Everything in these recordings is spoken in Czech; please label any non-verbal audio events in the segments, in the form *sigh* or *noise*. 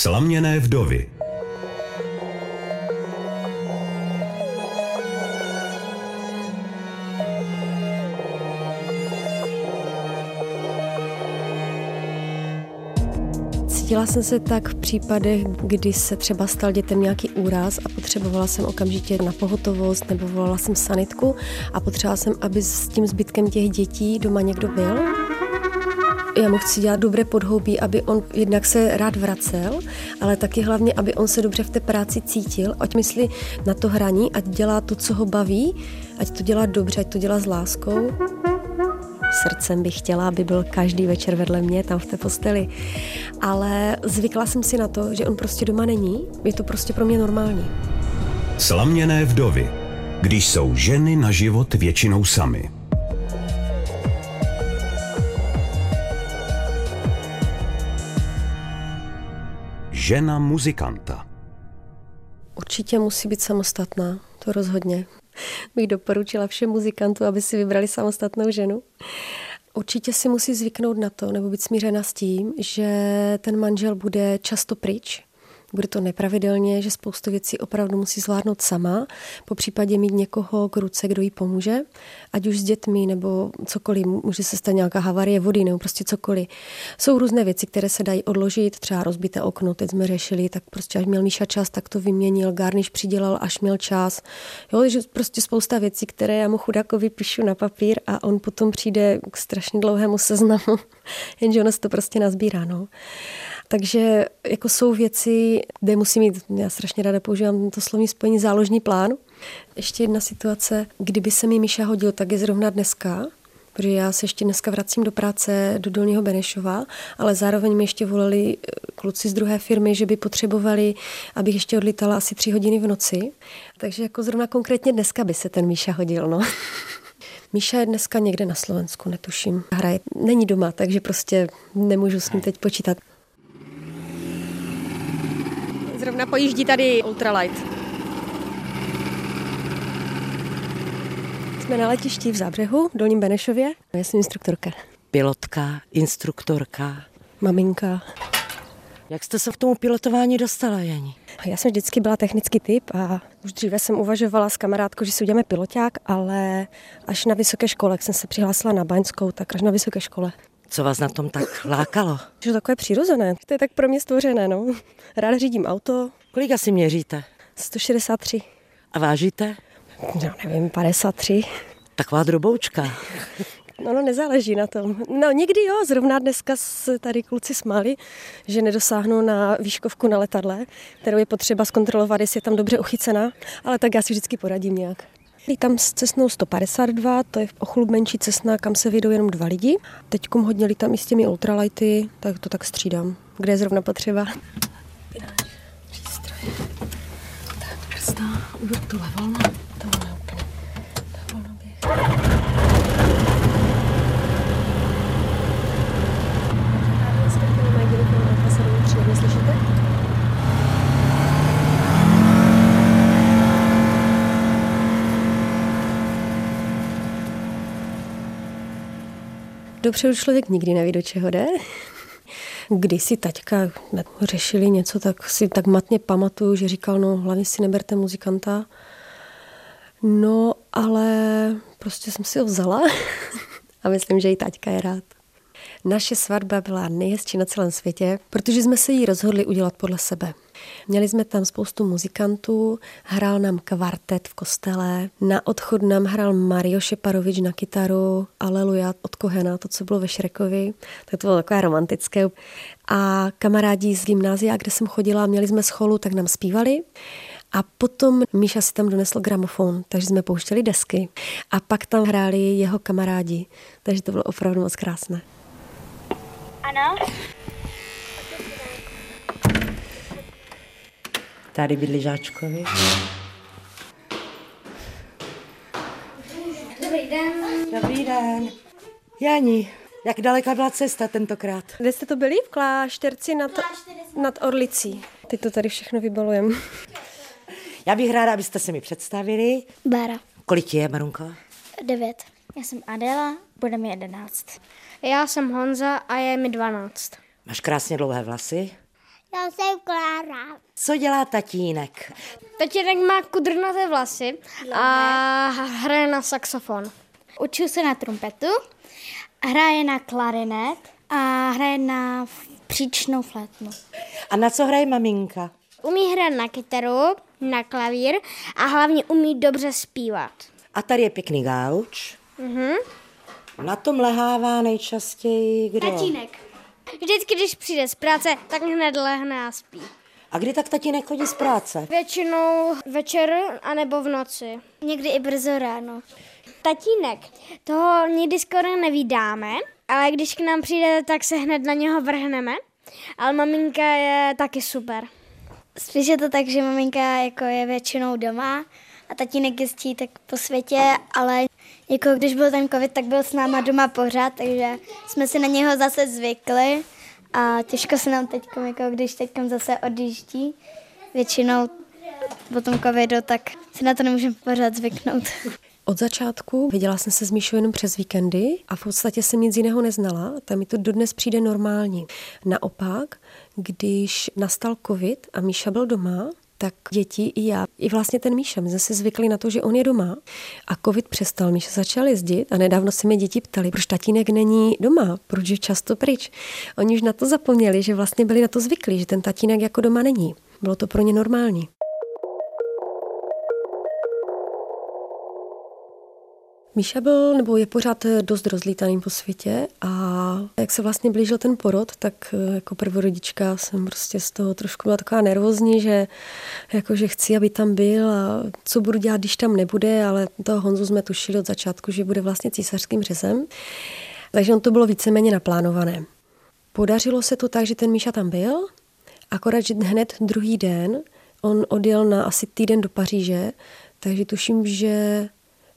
Slaměné vdovy Cítila jsem se tak v případech, kdy se třeba stal dětem nějaký úraz a potřebovala jsem okamžitě na pohotovost nebo volala jsem sanitku a potřebovala jsem, aby s tím zbytkem těch dětí doma někdo byl. Já mu chci dělat dobré podhoubí, aby on jednak se rád vracel, ale taky hlavně, aby on se dobře v té práci cítil, ať myslí na to hraní, ať dělá to, co ho baví, ať to dělá dobře, ať to dělá s láskou. Srdcem bych chtěla, aby byl každý večer vedle mě tam v té posteli. Ale zvykla jsem si na to, že on prostě doma není. Je to prostě pro mě normální. Slaměné vdovy, když jsou ženy na život většinou samy. Žena muzikanta. Určitě musí být samostatná, to rozhodně. Bych doporučila všem muzikantům, aby si vybrali samostatnou ženu. Určitě si musí zvyknout na to, nebo být smířena s tím, že ten manžel bude často pryč, bude to nepravidelně, že spoustu věcí opravdu musí zvládnout sama, po případě mít někoho k ruce, kdo jí pomůže, ať už s dětmi nebo cokoliv, může se stát nějaká havarie vody nebo prostě cokoliv. Jsou různé věci, které se dají odložit, třeba rozbité okno, teď jsme řešili, tak prostě až měl Míša čas, tak to vyměnil, garniš přidělal, až měl čas. Jo, že prostě spousta věcí, které já mu chudákovi píšu na papír a on potom přijde k strašně dlouhému seznamu, *laughs* jenže ono se to prostě nazbírá. No. Takže jako jsou věci, kde musím mít, já strašně ráda používám to slovní spojení záložní plán. Ještě jedna situace, kdyby se mi Míša hodil, tak je zrovna dneska, protože já se ještě dneska vracím do práce do Dolního Benešova, ale zároveň mi ještě volali eh, kluci z druhé firmy, že by potřebovali, abych ještě odlítala asi tři hodiny v noci. Takže jako zrovna konkrétně dneska by se ten Míša hodil, no. *laughs* Míša je dneska někde na Slovensku, netuším. Hraje, není doma, takže prostě nemůžu s ním teď počítat. Zrovna pojíždí tady ultralight. Jsme na letišti v Zábřehu, v Dolním Benešově. Já jsem instruktorka. Pilotka, instruktorka. Maminka. Jak jste se v tomu pilotování dostala, Janí? Já jsem vždycky byla technický typ a už dříve jsem uvažovala s kamarádkou, že si uděláme piloták, ale až na vysoké škole, jak jsem se přihlásila na Baňskou, tak až na vysoké škole. Co vás na tom tak lákalo? Že to takové přirozené. To je tak pro mě stvořené, no. Ráda řídím auto. Kolik asi měříte? 163. A vážíte? No, nevím, 53. Taková droboučka. No, no, nezáleží na tom. No, někdy jo, zrovna dneska se tady kluci smáli, že nedosáhnou na výškovku na letadle, kterou je potřeba zkontrolovat, jestli je tam dobře uchycená, ale tak já si vždycky poradím nějak. Lítám s cestnou 152, to je o chlup menší cestna, kam se vyjdou jenom dva lidi. Teď hodně lítám i s těmi ultralighty, tak to tak střídám, kde je zrovna potřeba. Tak, prstá, tuhle volno, tohle úplně, to volnoběh. Dopředu člověk nikdy neví, do čeho jde. Když si taťka řešili něco, tak si tak matně pamatuju, že říkal, no hlavně si neberte muzikanta. No, ale prostě jsem si ho vzala *laughs* a myslím, že i taťka je rád. Naše svatba byla nejhezčí na celém světě, protože jsme se jí rozhodli udělat podle sebe. Měli jsme tam spoustu muzikantů, hrál nám kvartet v kostele, na odchod nám hrál Mario Šeparovič na kytaru, Aleluja od Kohena, to, co bylo ve Šrekovi, tak to bylo takové romantické. A kamarádi z gymnázia, kde jsem chodila, měli jsme scholu, tak nám zpívali. A potom Míša si tam donesl gramofon, takže jsme pouštěli desky. A pak tam hráli jeho kamarádi, takže to bylo opravdu moc krásné. Ano? Tady bydlí žáčkovi. Dobrý den. Dobrý den. Jani, jak daleka byla cesta tentokrát? Kde jste to byli? V klášterci nad, nad Orlicí. Teď to tady všechno vybalujem. *laughs* Já bych ráda, abyste se mi představili. Bára. Kolik je, Marunko? Devět. Já jsem Adela, bude mi jedenáct. Já jsem Honza a je mi dvanáct. Máš krásně dlouhé vlasy. Já jsem Klára. Co dělá tatínek? Tatínek má kudrnaté vlasy a hraje na saxofon. Učil se na trumpetu, hraje na klarinet a hraje na příčnou flétnu. A na co hraje maminka? Umí hrát na kytaru, na klavír a hlavně umí dobře zpívat. A tady je pěkný gauč. Mhm. Na tom lehává nejčastěji kdo? Tatínek. Vždycky, když přijde z práce, tak hned lehne a spí. A kdy tak tatínek chodí z práce? Většinou večer anebo v noci. Někdy i brzo ráno. Tatínek, toho nikdy skoro nevídáme, ale když k nám přijde, tak se hned na něho vrhneme. Ale maminka je taky super. Spíš je to tak, že maminka jako je většinou doma a tatínek jezdí tak po světě, ale jako když byl ten covid, tak byl s náma doma pořád, takže jsme si na něho zase zvykli a těžko se nám teď, jako když teď zase odjíždí, většinou po tom covidu, tak si na to nemůžeme pořád zvyknout. Od začátku viděla jsem se s Míšou jenom přes víkendy a v podstatě jsem nic jiného neznala. Tam mi to dodnes přijde normální. Naopak, když nastal covid a Míša byl doma, tak děti i já, i vlastně ten Míša, my jsme si zvykli na to, že on je doma a covid přestal, Míša začal jezdit a nedávno se mě děti ptali, proč tatínek není doma, proč je často pryč. Oni už na to zapomněli, že vlastně byli na to zvyklí, že ten tatínek jako doma není. Bylo to pro ně normální. Míša byl, nebo je pořád dost rozlítaný po světě a jak se vlastně blížil ten porod, tak eh, jako prvorodička jsem prostě z toho trošku byla taková nervózní, že, jako, že chci, aby tam byl a co budu dělat, když tam nebude, ale toho Honzu jsme tušili od začátku, že bude vlastně císařským řezem. Takže on to bylo víceméně naplánované. Podařilo se to tak, že ten Míša tam byl, akorát, že hned druhý den on odjel na asi týden do Paříže, takže tuším, že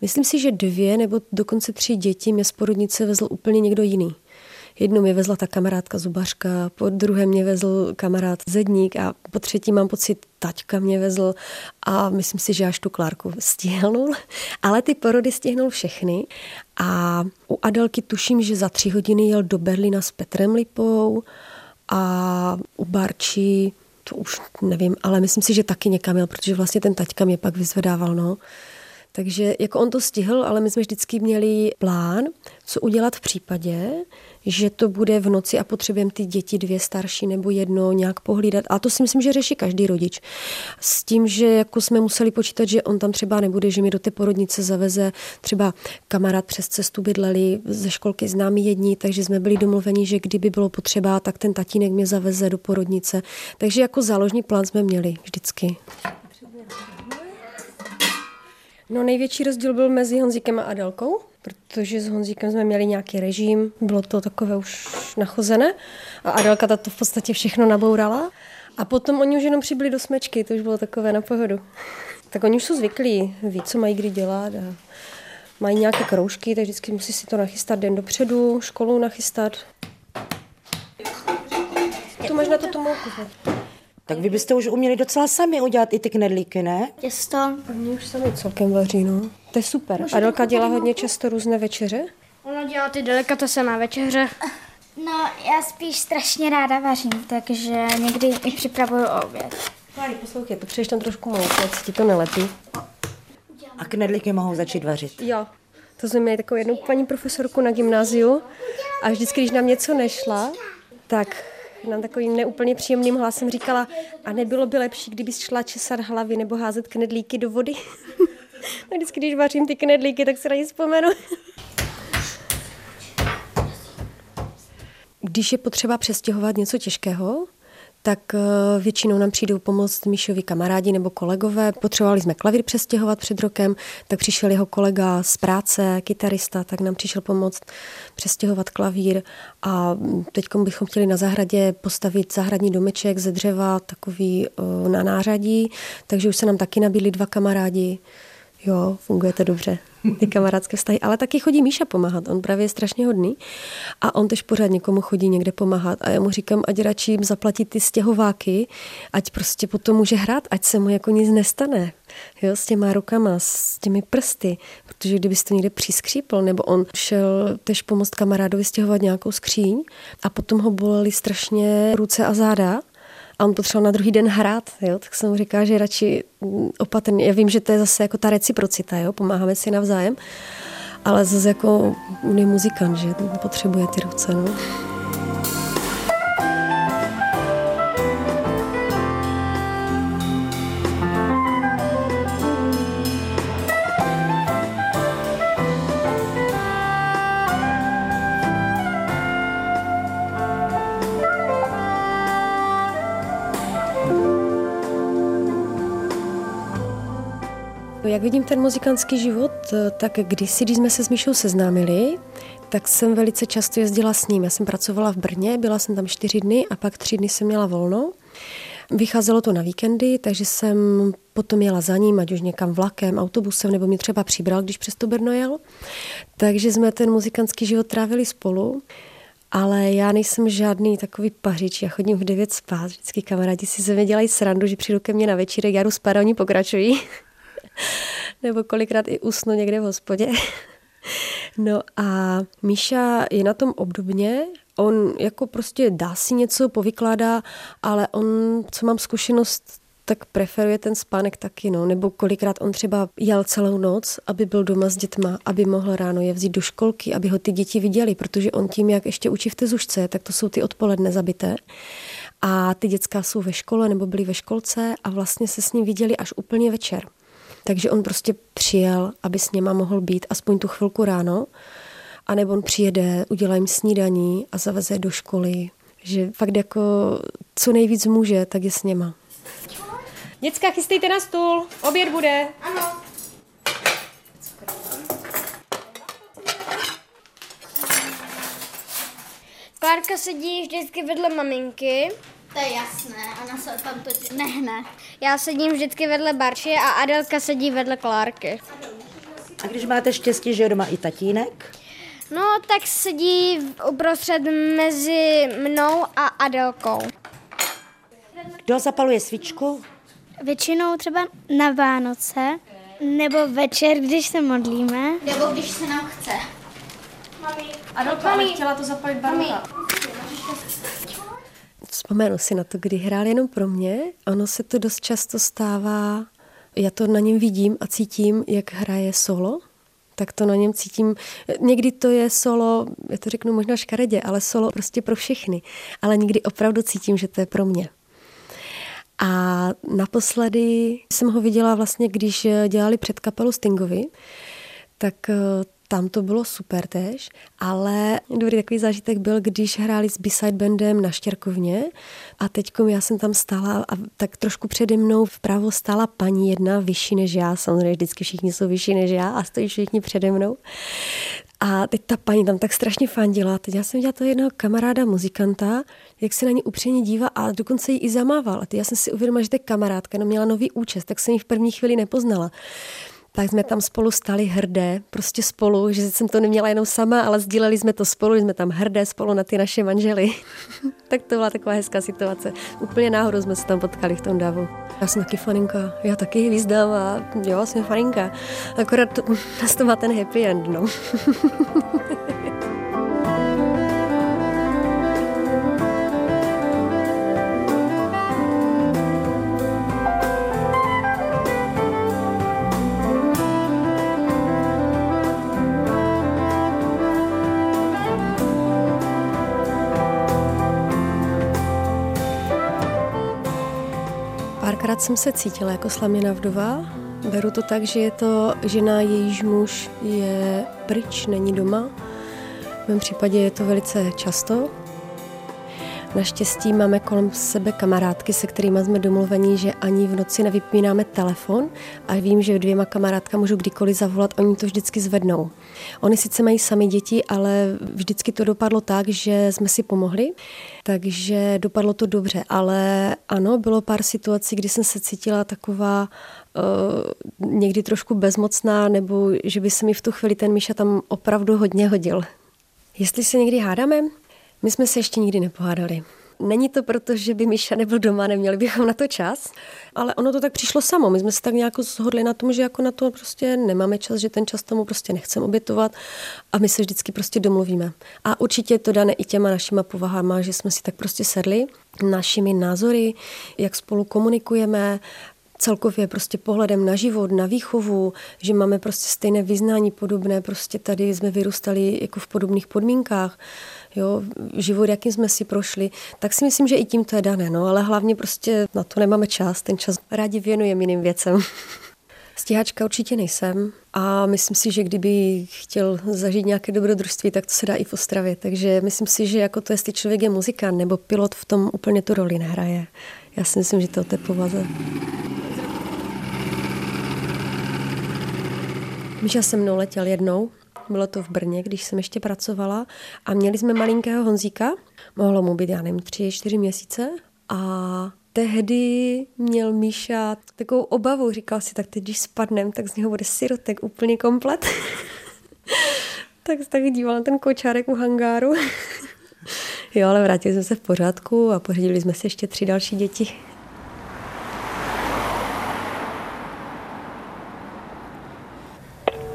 Myslím si, že dvě nebo dokonce tři děti mě z porodnice vezl úplně někdo jiný. Jednu mě vezla ta kamarádka zubařka, po druhé mě vezl kamarád zedník a po třetí mám pocit, taťka mě vezl a myslím si, že až tu Klárku stihnul. *laughs* Ale ty porody stihnul všechny a u Adelky tuším, že za tři hodiny jel do Berlína s Petrem Lipou a u Barčí to už nevím, ale myslím si, že taky někam jel, protože vlastně ten taťka mě pak vyzvedával, no. Takže jako on to stihl, ale my jsme vždycky měli plán, co udělat v případě, že to bude v noci a potřebujeme ty děti dvě starší nebo jedno nějak pohlídat. A to si myslím, že řeší každý rodič. S tím, že jako jsme museli počítat, že on tam třeba nebude, že mi do té porodnice zaveze třeba kamarád přes cestu bydleli ze školky známí jedni, takže jsme byli domluveni, že kdyby bylo potřeba, tak ten tatínek mě zaveze do porodnice. Takže jako záložní plán jsme měli vždycky. No největší rozdíl byl mezi Honzíkem a Adelkou, protože s Honzíkem jsme měli nějaký režim, bylo to takové už nachozené a Adelka to v podstatě všechno nabourala. A potom oni už jenom přibyli do smečky, to už bylo takové na pohodu. *laughs* Tak oni už jsou zvyklí, ví, co mají kdy dělat a mají nějaké kroužky, tak vždycky musí si to nachystat den dopředu, školu nachystat. Tu máš na to tu mouku. Tak vy byste už uměli docela sami udělat i ty knedlíky, ne? Těsto. Oni už sami celkem vaří, no. To je super. Adelka dělá hodně často různé večeře. Ona dělá ty delikatese na večeře. No, já spíš strašně ráda vařím, takže někdy i připravuju oběd. Klári, poslouchej, potřebuješ tam trošku mouky, ať ti to nelepí. A knedlíky mohou začít vařit. Jo. To jsme měli takovou jednu paní profesorku na gymnáziu a vždycky, když nám něco nešla, tak nám takovým neúplně příjemným hlasem říkala, a nebylo by lepší, kdyby šla česat hlavy nebo házet knedlíky do vody? *laughs* no vždycky, když vařím ty knedlíky, tak se na ně vzpomenu. Když je potřeba přestěhovat něco těžkého, tak eh, většinou nám přijdou pomoct Míšovi kamarádi nebo kolegové. Potřebovali jsme klavír přestěhovat před rokem, tak přišel jeho kolega z práce, kytarista, tak nám přišel pomoct přestěhovat klavír a teď bychom chtěli na zahradě postavit zahradní domeček ze dřeva, takový eh, na nářadí, takže už se nám taky nabídli dva kamarádi. Jo, funguje to dobře ty kamarádské vztahy, ale taky chodí Míša pomáhat, on právě je strašně hodný. A on tež pořád někomu chodí někde pomáhat. A já mu říkám, ať radši jim zaplatí ty stěhováky, ať prostě potom může hrát, ať se mu jako nic nestane, jo, s těma rukama, s těmi prsty, protože kdyby to někde přiskřípl, nebo on šel tež pomoct kamarádovi stěhovat nějakou skříň a potom ho boleli strašně ruce a záda, a on potřeboval na druhý den hrát, jo, tak jsem mu říkala, že radši mm, opatrně. Já vím, že to je zase jako ta reciprocita, jo, pomáháme si navzájem, ale zase jako on je muzikant, že potřebuje ty ruce, no. Jak vidím ten muzikantský život, tak kdysi, když jsme se s Míšou seznámili, tak jsem velice často jezdila s ním. Já jsem pracovala v Brně, byla jsem tam čtyři dny a pak tři dny jsem měla volno. Vycházelo to na víkendy, takže jsem potom jela za ním, ať už někam vlakem, autobusem, nebo mě třeba přibral, když přes to Brno jel. Takže jsme ten muzikantský život trávili spolu. Ale já nejsem žádný takový pařič, já chodím v devět spát, vždycky kamarádi si ze mě dělají srandu, že přijdu ke mně na večírek, já jdu spát oni pokračují. Nebo kolikrát i usnu někde v hospodě. no a Míša je na tom obdobně, on jako prostě dá si něco, povykládá, ale on, co mám zkušenost, tak preferuje ten spánek taky, no. Nebo kolikrát on třeba jel celou noc, aby byl doma s dětma, aby mohl ráno je vzít do školky, aby ho ty děti viděli, protože on tím, jak ještě učí v tezušce, tak to jsou ty odpoledne zabité. A ty dětská jsou ve škole nebo byly ve školce a vlastně se s ním viděli až úplně večer. Takže on prostě přijel, aby s něma mohl být aspoň tu chvilku ráno, a nebo on přijede, udělá jim snídaní a zaveze do školy. Že fakt jako co nejvíc může, tak je s něma. Děcka, chystejte na stůl, oběd bude. Ano. Klárka sedí vždycky vedle maminky. To je jasné, ona se tam to nehne. Já sedím vždycky vedle Barči a Adelka sedí vedle Klárky. A když máte štěstí, že je doma i tatínek? No, tak sedí uprostřed mezi mnou a Adelkou. Kdo zapaluje svíčku? Většinou třeba na Vánoce, nebo večer, když se modlíme. Nebo když se nám chce. Adelka, ale chtěla to zapalit Barucha. Vzpomenu si na to, kdy hrál jenom pro mě. Ono se to dost často stává, já to na něm vidím a cítím, jak hraje solo, tak to na něm cítím. Někdy to je solo, já to řeknu možná škaredě, ale solo prostě pro všechny. Ale někdy opravdu cítím, že to je pro mě. A naposledy jsem ho viděla vlastně, když dělali před kapelu Stingovi, tak tam to bylo super tež, ale dobrý takový zážitek byl, když hráli s B-side bandem na Štěrkovně a teď já jsem tam stála a tak trošku přede mnou vpravo stála paní jedna vyšší než já, samozřejmě vždycky všichni jsou vyšší než já a stojí všichni přede mnou. A teď ta paní tam tak strašně fandila. Teď já jsem viděla toho jednoho kamaráda, muzikanta, jak se na ní upřímně dívá a dokonce ji i zamával. A teď já jsem si uvědomila, že to je kamarádka, no měla nový účest, tak jsem ji v první chvíli nepoznala tak jsme tam spolu stali hrdé, prostě spolu, že jsem to neměla jenom sama, ale sdíleli jsme to spolu, jsme tam hrdé spolu na ty naše manžely. *laughs* tak to byla taková hezká situace. Úplně náhodou jsme se tam potkali v tom davu. Já jsem taky faninka, já taky hvízdám a jo, jsem faninka. Akorát to, *laughs* to má ten happy end, no. *laughs* Párkrát jsem se cítila jako slaměna vdova. Beru to tak, že je to žena, jejíž muž je pryč, není doma. V mém případě je to velice často. Naštěstí máme kolem sebe kamarádky, se kterými jsme domluveni, že ani v noci nevypínáme telefon a vím, že dvěma kamarádka můžu kdykoliv zavolat, oni to vždycky zvednou. Oni sice mají sami děti, ale vždycky to dopadlo tak, že jsme si pomohli, takže dopadlo to dobře. Ale ano, bylo pár situací, kdy jsem se cítila taková uh, někdy trošku bezmocná, nebo že by se mi v tu chvíli ten Míša tam opravdu hodně hodil. Jestli se někdy hádáme, my jsme se ještě nikdy nepohádali. Není to proto, že by Míša nebyl doma, neměli bychom na to čas, ale ono to tak přišlo samo. My jsme se tak nějak shodli na tom, že jako na to prostě nemáme čas, že ten čas tomu prostě nechceme obětovat a my se vždycky prostě domluvíme. A určitě to dané i těma našima povahama, že jsme si tak prostě sedli našimi názory, jak spolu komunikujeme, celkově prostě pohledem na život, na výchovu, že máme prostě stejné vyznání podobné, prostě tady jsme vyrůstali jako v podobných podmínkách, jo, život, jakým jsme si prošli, tak si myslím, že i tím to je dané, no, ale hlavně prostě na to nemáme čas, ten čas rádi věnujeme jiným věcem. *laughs* Stíhačka určitě nejsem a myslím si, že kdyby chtěl zažít nějaké dobrodružství, tak to se dá i v Ostravě. Takže myslím si, že jako to, jestli člověk je muzikant nebo pilot, v tom úplně tu roli nehraje. Já si myslím, že to o té povaze. Míša se mnou letěl jednou, bylo to v Brně, když jsem ještě pracovala a měli jsme malinkého Honzíka, mohlo mu být, já nevím, tři, čtyři měsíce a tehdy měl Míša takovou obavu, říkal si, tak teď, když spadnem, tak z něho bude sirotek úplně komplet. *laughs* tak se tak díval na ten kočárek u hangáru. *laughs* jo, ale vrátili jsme se v pořádku a pořídili jsme si ještě tři další děti.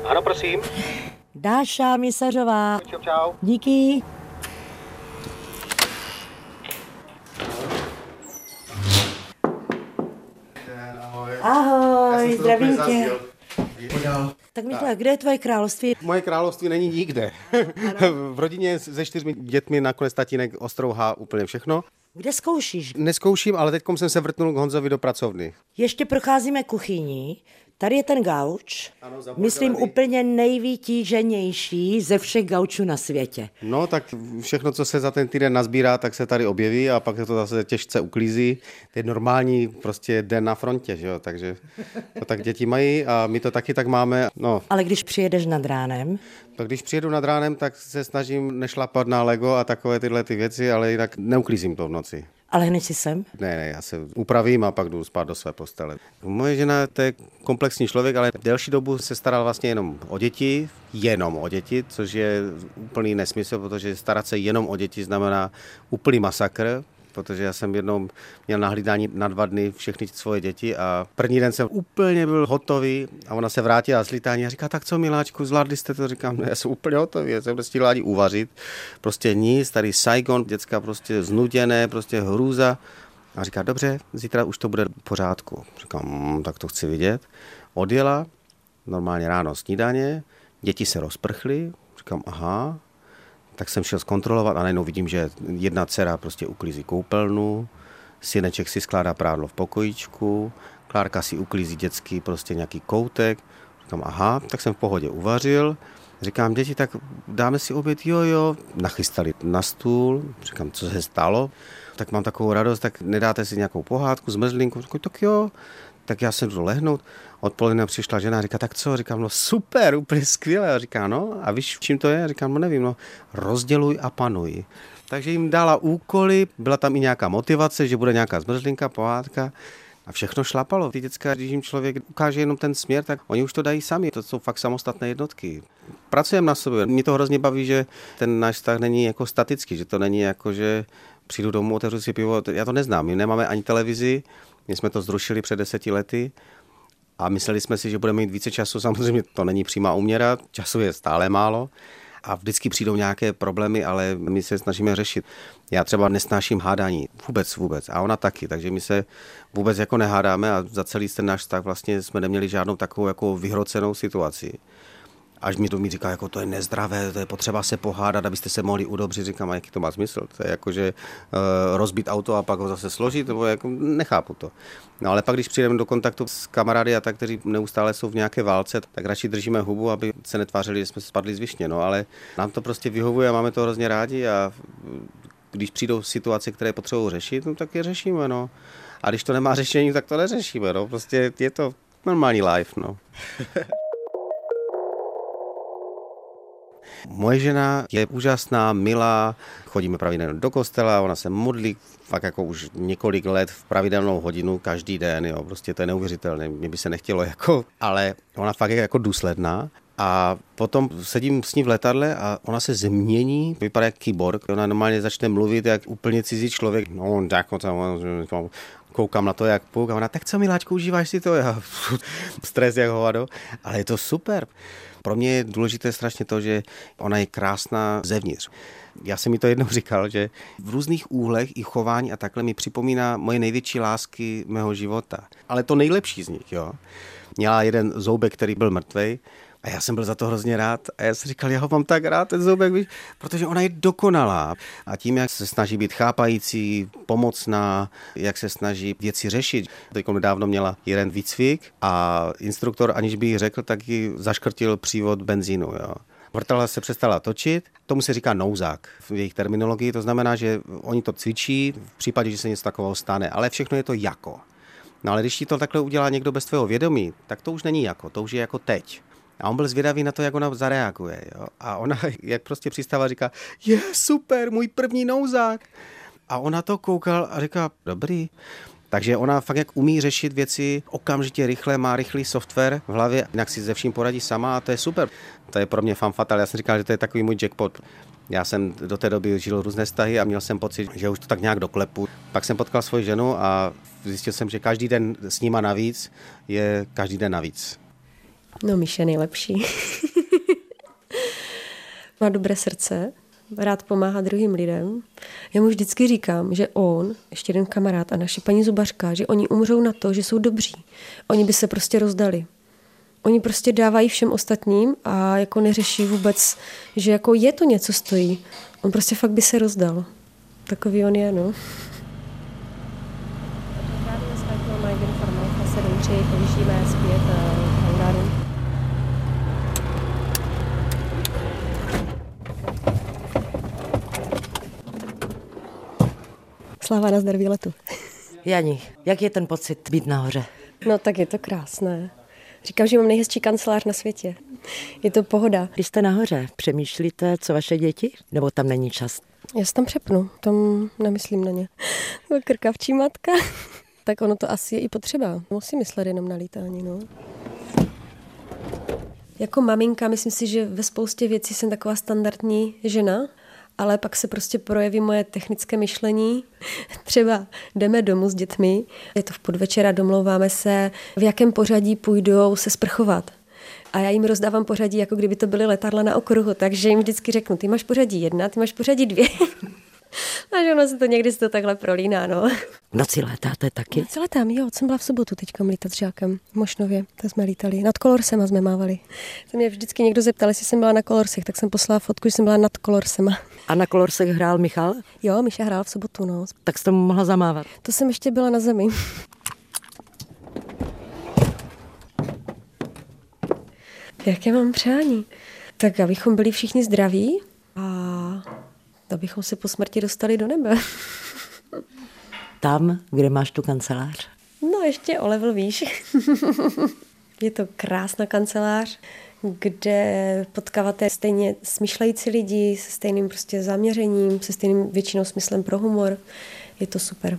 Ano, prosím. Dáša Misařová. Čau, čau. Díky. Ahoj, zdravím tě. Tak Michle, kde je tvoje království? Moje království není nikde. *laughs* v rodině se čtyřmi dětmi nakonec tatínek ostrouhá úplně všechno. Kde zkoušíš? Neskouším, ale teď jsem se vrtnul k Honzovi do pracovny. Ještě procházíme kuchyní. Tady je ten gauč, Ano, myslím úplně nejvytíženější ze všech gaučů na světě. No, tak všechno, co se za ten týden nazbírá, tak se tady objeví a pak se to zase těžce uklízí. To je normální prostě den na frontě, že jo? takže to tak děti mají a my to taky tak máme. No, Ale když přijedeš nad ránem, tak když přijedu nad ránem, tak se snažím nešlapat na Lego a takové tyhle ty věci, ale jinak neuklízím to v noci. Ale hned si sem, Ne, ne, já se upravím a pak jdu spát do své postele. Moje žena to je komplexní člověk, ale delší dobu se staral vlastně jenom o děti, jenom o děti, což je úplný nesmysl, protože starat se jenom o děti znamená úplný masakr, protože já jsem jednou měl na hlídání na dva dny všechny svoje děti a první den jsem úplně byl hotový a ona se vrátila z lítání a říká, tak co miláčku, zvládli jste to? Říkám, no já jsem úplně hotový, já jsem prostě ani uvařit, prostě nic, tady Saigon, děcka prostě znuděné, prostě hrůza. A říká, dobře, zítra už to bude v pořádku. Říkám, mm, tak to chci vidět. Odjela, normálně ráno snídaně, děti se rozprchly, říkám, aha, tak jsem šel zkontrolovat a najednou vidím, že jedna dcera prostě uklízí koupelnu, syneček si skládá prádlo v pokojíčku, Klárka si uklízí dětský prostě nějaký koutek. Říkám, aha, tak jsem v pohodě uvařil. Říkám, děti, tak dáme si oběd, jo, jo. Nachystali na stůl, říkám, co se stalo. Tak mám takovou radost, tak nedáte si nějakou pohádku, zmrzlinku. Říkám, tak jo, tak já jsem jdu lehnout. Odpoledne přišla žena a říká, tak co? Říkám, no super, úplně skvěle. A říká, no a víš, čím to je? Říkám, no nevím, no rozděluj a panuj. Takže jim dala úkoly, byla tam i nějaká motivace, že bude nějaká zmrzlinka, pohádka. A všechno šlapalo. Ty děcka, když jim člověk ukáže jenom ten směr, tak oni už to dají sami. To jsou fakt samostatné jednotky. Pracujeme na sobě. Mě to hrozně baví, že ten náš vztah není jako statický, že to není jako, že přijdu domů, otevřu si pivo. Já to neznám. My nemáme ani televizi, my jsme to zrušili před deseti lety a mysleli jsme si, že budeme mít více času. Samozřejmě to není přímá úměra, času je stále málo a vždycky přijdou nějaké problémy, ale my se snažíme řešit. Já třeba nesnáším hádání, vůbec, vůbec. A ona taky, takže my se vůbec jako nehádáme a za celý ten náš vztah vlastně jsme neměli žádnou takovou jako vyhrocenou situaci. Až mi to mi říká, jako to je nezdravé, to je potřeba se pohádat, abyste se mohli udobřit. Říkám, a jaký to má smysl? To je jako, že uh, rozbít auto a pak ho zase složit, nebo jako nechápu to. No ale pak, když přijdeme do kontaktu s kamarády a tak, kteří neustále jsou v nějaké válce, tak radši držíme hubu, aby se netvářili, že jsme spadli z višně. No ale nám to prostě vyhovuje a máme to hrozně rádi a když přijdou situace, které potřebují řešit, no tak je řešíme, no. A když to nemá řešení, tak to neřešíme, no. Prostě je to normální life, no. *laughs* Moje žena je úžasná, milá, chodíme pravidelně do kostela, ona se modlí fakt jako už několik let v pravidelnou hodinu každý den, jo, prostě to je neuvěřitelné, mě by se nechtělo jako, ale ona fakt je jako důsledná A potom sedím s ní v letadle a ona se změní, vypadá jak kyborg. Ona normálně začne mluvit jak úplně cizí člověk. No, jako tam, koukám na to, jak půk a ona, tak co miláčku, užíváš si to? Já, *laughs* stres jak hovado, ale je to super. Pro mě je důležité strašně to, že ona je krásná zevnitř. Já jsem mi to jednou *laughs* říkal, že v různých úhlech i chování a takhle mi připomíná moje největší lásky mého života. Ale to nejlepší z nich, jo. Měla jeden zoubek, který byl mrtvej a já jsem byl za to hrozně rád. A já jsem říkal, já ho mám tak rád, ten zoubek, víš, protože ona je dokonalá. A tím, jak se snaží být chápající, pomocná, jak se snaží věci řešit. Teď nedávno měla jeden výcvik a instruktor, aniž by jí řekl, tak ji zaškrtil přívod benzínu. Jo. Vrtala se přestala točit, tomu se říká nouzák v jejich terminologii, to znamená, že oni to cvičí v případě, že se něco takového stane, ale všechno je to jako. No ale když ti to takhle udělá někdo bez tvého vědomí, tak to už není jako, to už je jako teď. A on byl zvědavý na to, jak ona zareaguje. Jo? A ona, *laughs* jak prostě přistává, říká, je super, můj první nouzák. A ona to koukal a říká, dobrý. Takže ona fakt jak umí řešit věci okamžitě rychle, má rychlý software v hlavě, jinak si ze vším poradí sama a to je super. To je pro mě fan fatal. Já jsem říkal, že to je takový můj jackpot. Já jsem do té doby žil různé vztahy a měl jsem pocit, že už to tak nějak doklepu. Pak jsem potkal svoji ženu a zjistil jsem, že každý den s nima navíc je každý den navíc. No, Míša je nejlepší. *laughs* Má dobré srdce, rád pomáhá druhým lidem. Já mu vždycky říkám, že on, ještě jeden kamarád a naše paní zubařka, že oni umřou na to, že jsou dobří. Oni by se prostě rozdali. Oni prostě dávají všem ostatním a jako neřeší vůbec, že jako je to něco stojí. On prostě fakt by se rozdal. Takový on je, no. zpět Sláva na zdraví letu. Jani, jak je ten pocit být nahoře? No tak je to krásné. Říkám, že mám nejhezčí kancelář na světě. Je to pohoda. Když jste nahoře, přemýšlíte, co vaše děti? Nebo tam není čas? Já se tam přepnu, tam nemyslím na ně. Krkavčí matka. *laughs* tak ono to asi je i potřeba. Musím myslet jenom na lítání, no. Jako maminka, myslím si, že ve spoustě věcí jsem taková standardní žena, ale pak se prostě projeví moje technické myšlení. Třeba jdeme domů s dětmi, je to v podvečer a domlouváme se, v jakém pořadí půjdou se sprchovat. A já jim rozdávám pořadí, jako kdyby to byly letadla na okruhu, takže jim vždycky řeknu, ty máš pořadí jedna, ty máš pořadí dvě. *laughs* A že ono se to někdy se to takhle prolíná, no. V noci létáte taky? V noci létám, jo. Jsem byla v sobotu teďka lítat s žákem v Mošnově. Tak jsme lítali. Nad Kolorsema jsme mávali. Se mě vždycky někdo zeptal, jestli jsem byla na Kolorsech, tak jsem poslala fotku, že jsem byla nad Kolorsema. A na Kolorsech hrál Michal? Jo, Miša hrál v sobotu, no. Tak jste mu mohla zamávat? To jsem ještě byla na zemi. *laughs* Jaké mám přání? Tak abychom byli všichni zdraví abychom se po smrti dostali do nebe. *laughs* Tam, kde máš tu kancelář? No ještě o level výš. *laughs* Je to krásná kancelář, kde potkáváte stejně smýšlející lidi se stejným prostě zaměřením, se stejným většinou smyslem pro humor. Je to super.